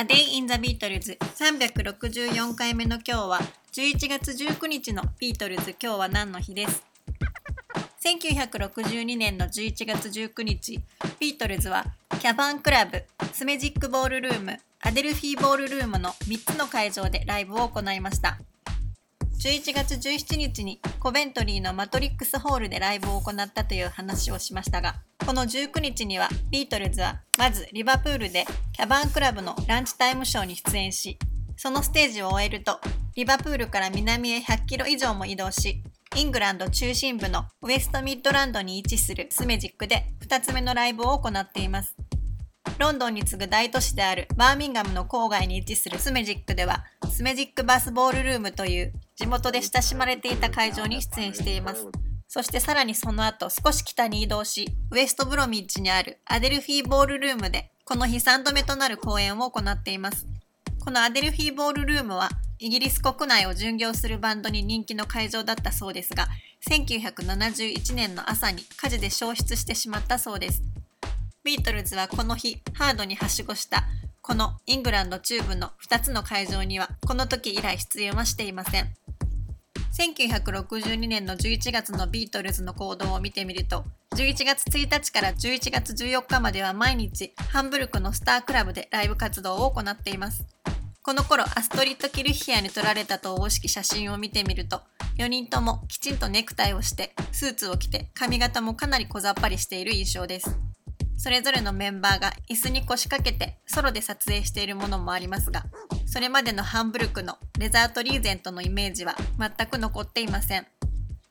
A Day in the Beatles 364回目の今日は11月19日のビートルズ今日は何の日です？1962年の11月19日。ビートルズはキャバンクラブスメジックボールルームアデルフィーボールルームの3つの会場でライブを行いました。11月17日にコベントリーのマトリックスホールでライブを行ったという話をしましたがこの19日にはビートルズはまずリバプールでキャバンクラブのランチタイムショーに出演しそのステージを終えるとリバプールから南へ100キロ以上も移動しイングランド中心部のウエストミッドランドに位置するスメジックで2つ目のライブを行っています。ロンドンに次ぐ大都市であるバーミンガムの郊外に位置するスメジックではスメジックバスボールルームという地元で親しまれていた会場に出演しています。そしてさらにその後少し北に移動し、ウエストブロミッジにあるアデルフィーボールルームでこの日3度目となる公演を行っています。このアデルフィーボールルームはイギリス国内を巡業するバンドに人気の会場だったそうですが、1971年の朝に火事で消失してしまったそうです。ビートルズはこの日、ハードにはしごしたこのイングランド中部の2つの会場にはこの時以来出演はしていません。1962年の11月のビートルズの行動を見てみると11月1日から11月14日までは毎日ハンブルクのスタークラブでライブ活動を行っていますこの頃アストリッド・キルヒアに撮られたとおぼしき写真を見てみると4人ともきちんとネクタイをしてスーツを着て髪型もかなり小ざっぱりしている印象ですそれぞれのメンバーが椅子に腰掛けてソロで撮影しているものもありますがそれまでのハンブルクのレザートリーゼントのイメージは全く残っていません。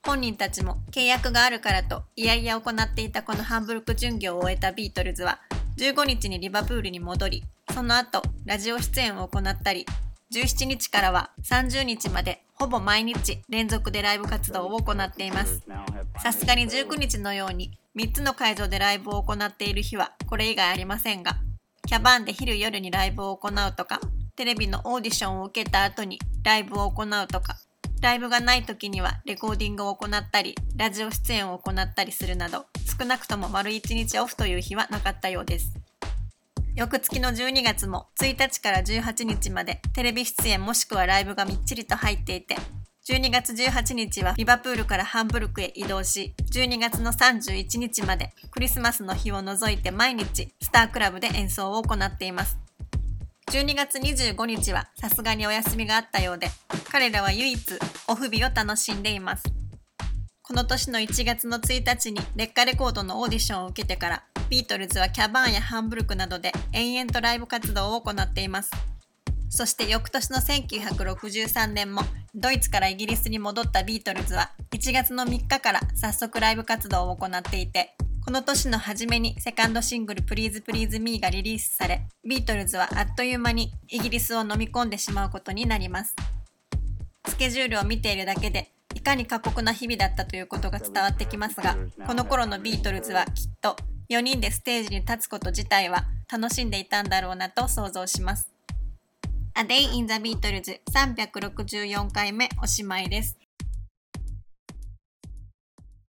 本人たちも契約があるからといやいや行っていたこのハンブルク巡業を終えたビートルズは15日にリバプールに戻り、その後ラジオ出演を行ったり、17日からは30日までほぼ毎日連続でライブ活動を行っています。さすがに19日のように3つの会場でライブを行っている日はこれ以外ありませんが、キャバンで昼夜にライブを行うとか、テレビのオーディションを受けた後にライブを行うとか、ライブがない時にはレコーディングを行ったり、ラジオ出演を行ったりするなど、少なくとも丸1日オフという日はなかったようです。翌月の12月も1日から18日までテレビ出演もしくはライブがみっちりと入っていて、12月18日はリバプールからハンブルクへ移動し、12月の31日までクリスマスの日を除いて毎日スタークラブで演奏を行っています。12月25日はさすがにお休みがあったようで、彼らは唯一オフ日を楽しんでいます。この年の1月の1日にデッカレコードのオーディションを受けてから、ビートルズはキャバーンやハンブルクなどで延々とライブ活動を行っています。そして翌年の1963年もドイツからイギリスに戻ったビートルズは1月の3日から早速ライブ活動を行っていてこの年の初めにセカンドシングル Please Please Me がリリースされ、ビートルズはあっという間にイギリスを飲み込んでしまうことになります。スケジュールを見ているだけで、いかに過酷な日々だったということが伝わってきますが、この頃のビートルズはきっと4人でステージに立つこと自体は楽しんでいたんだろうなと想像します。A Day in the Beatles 364回目おしまいです。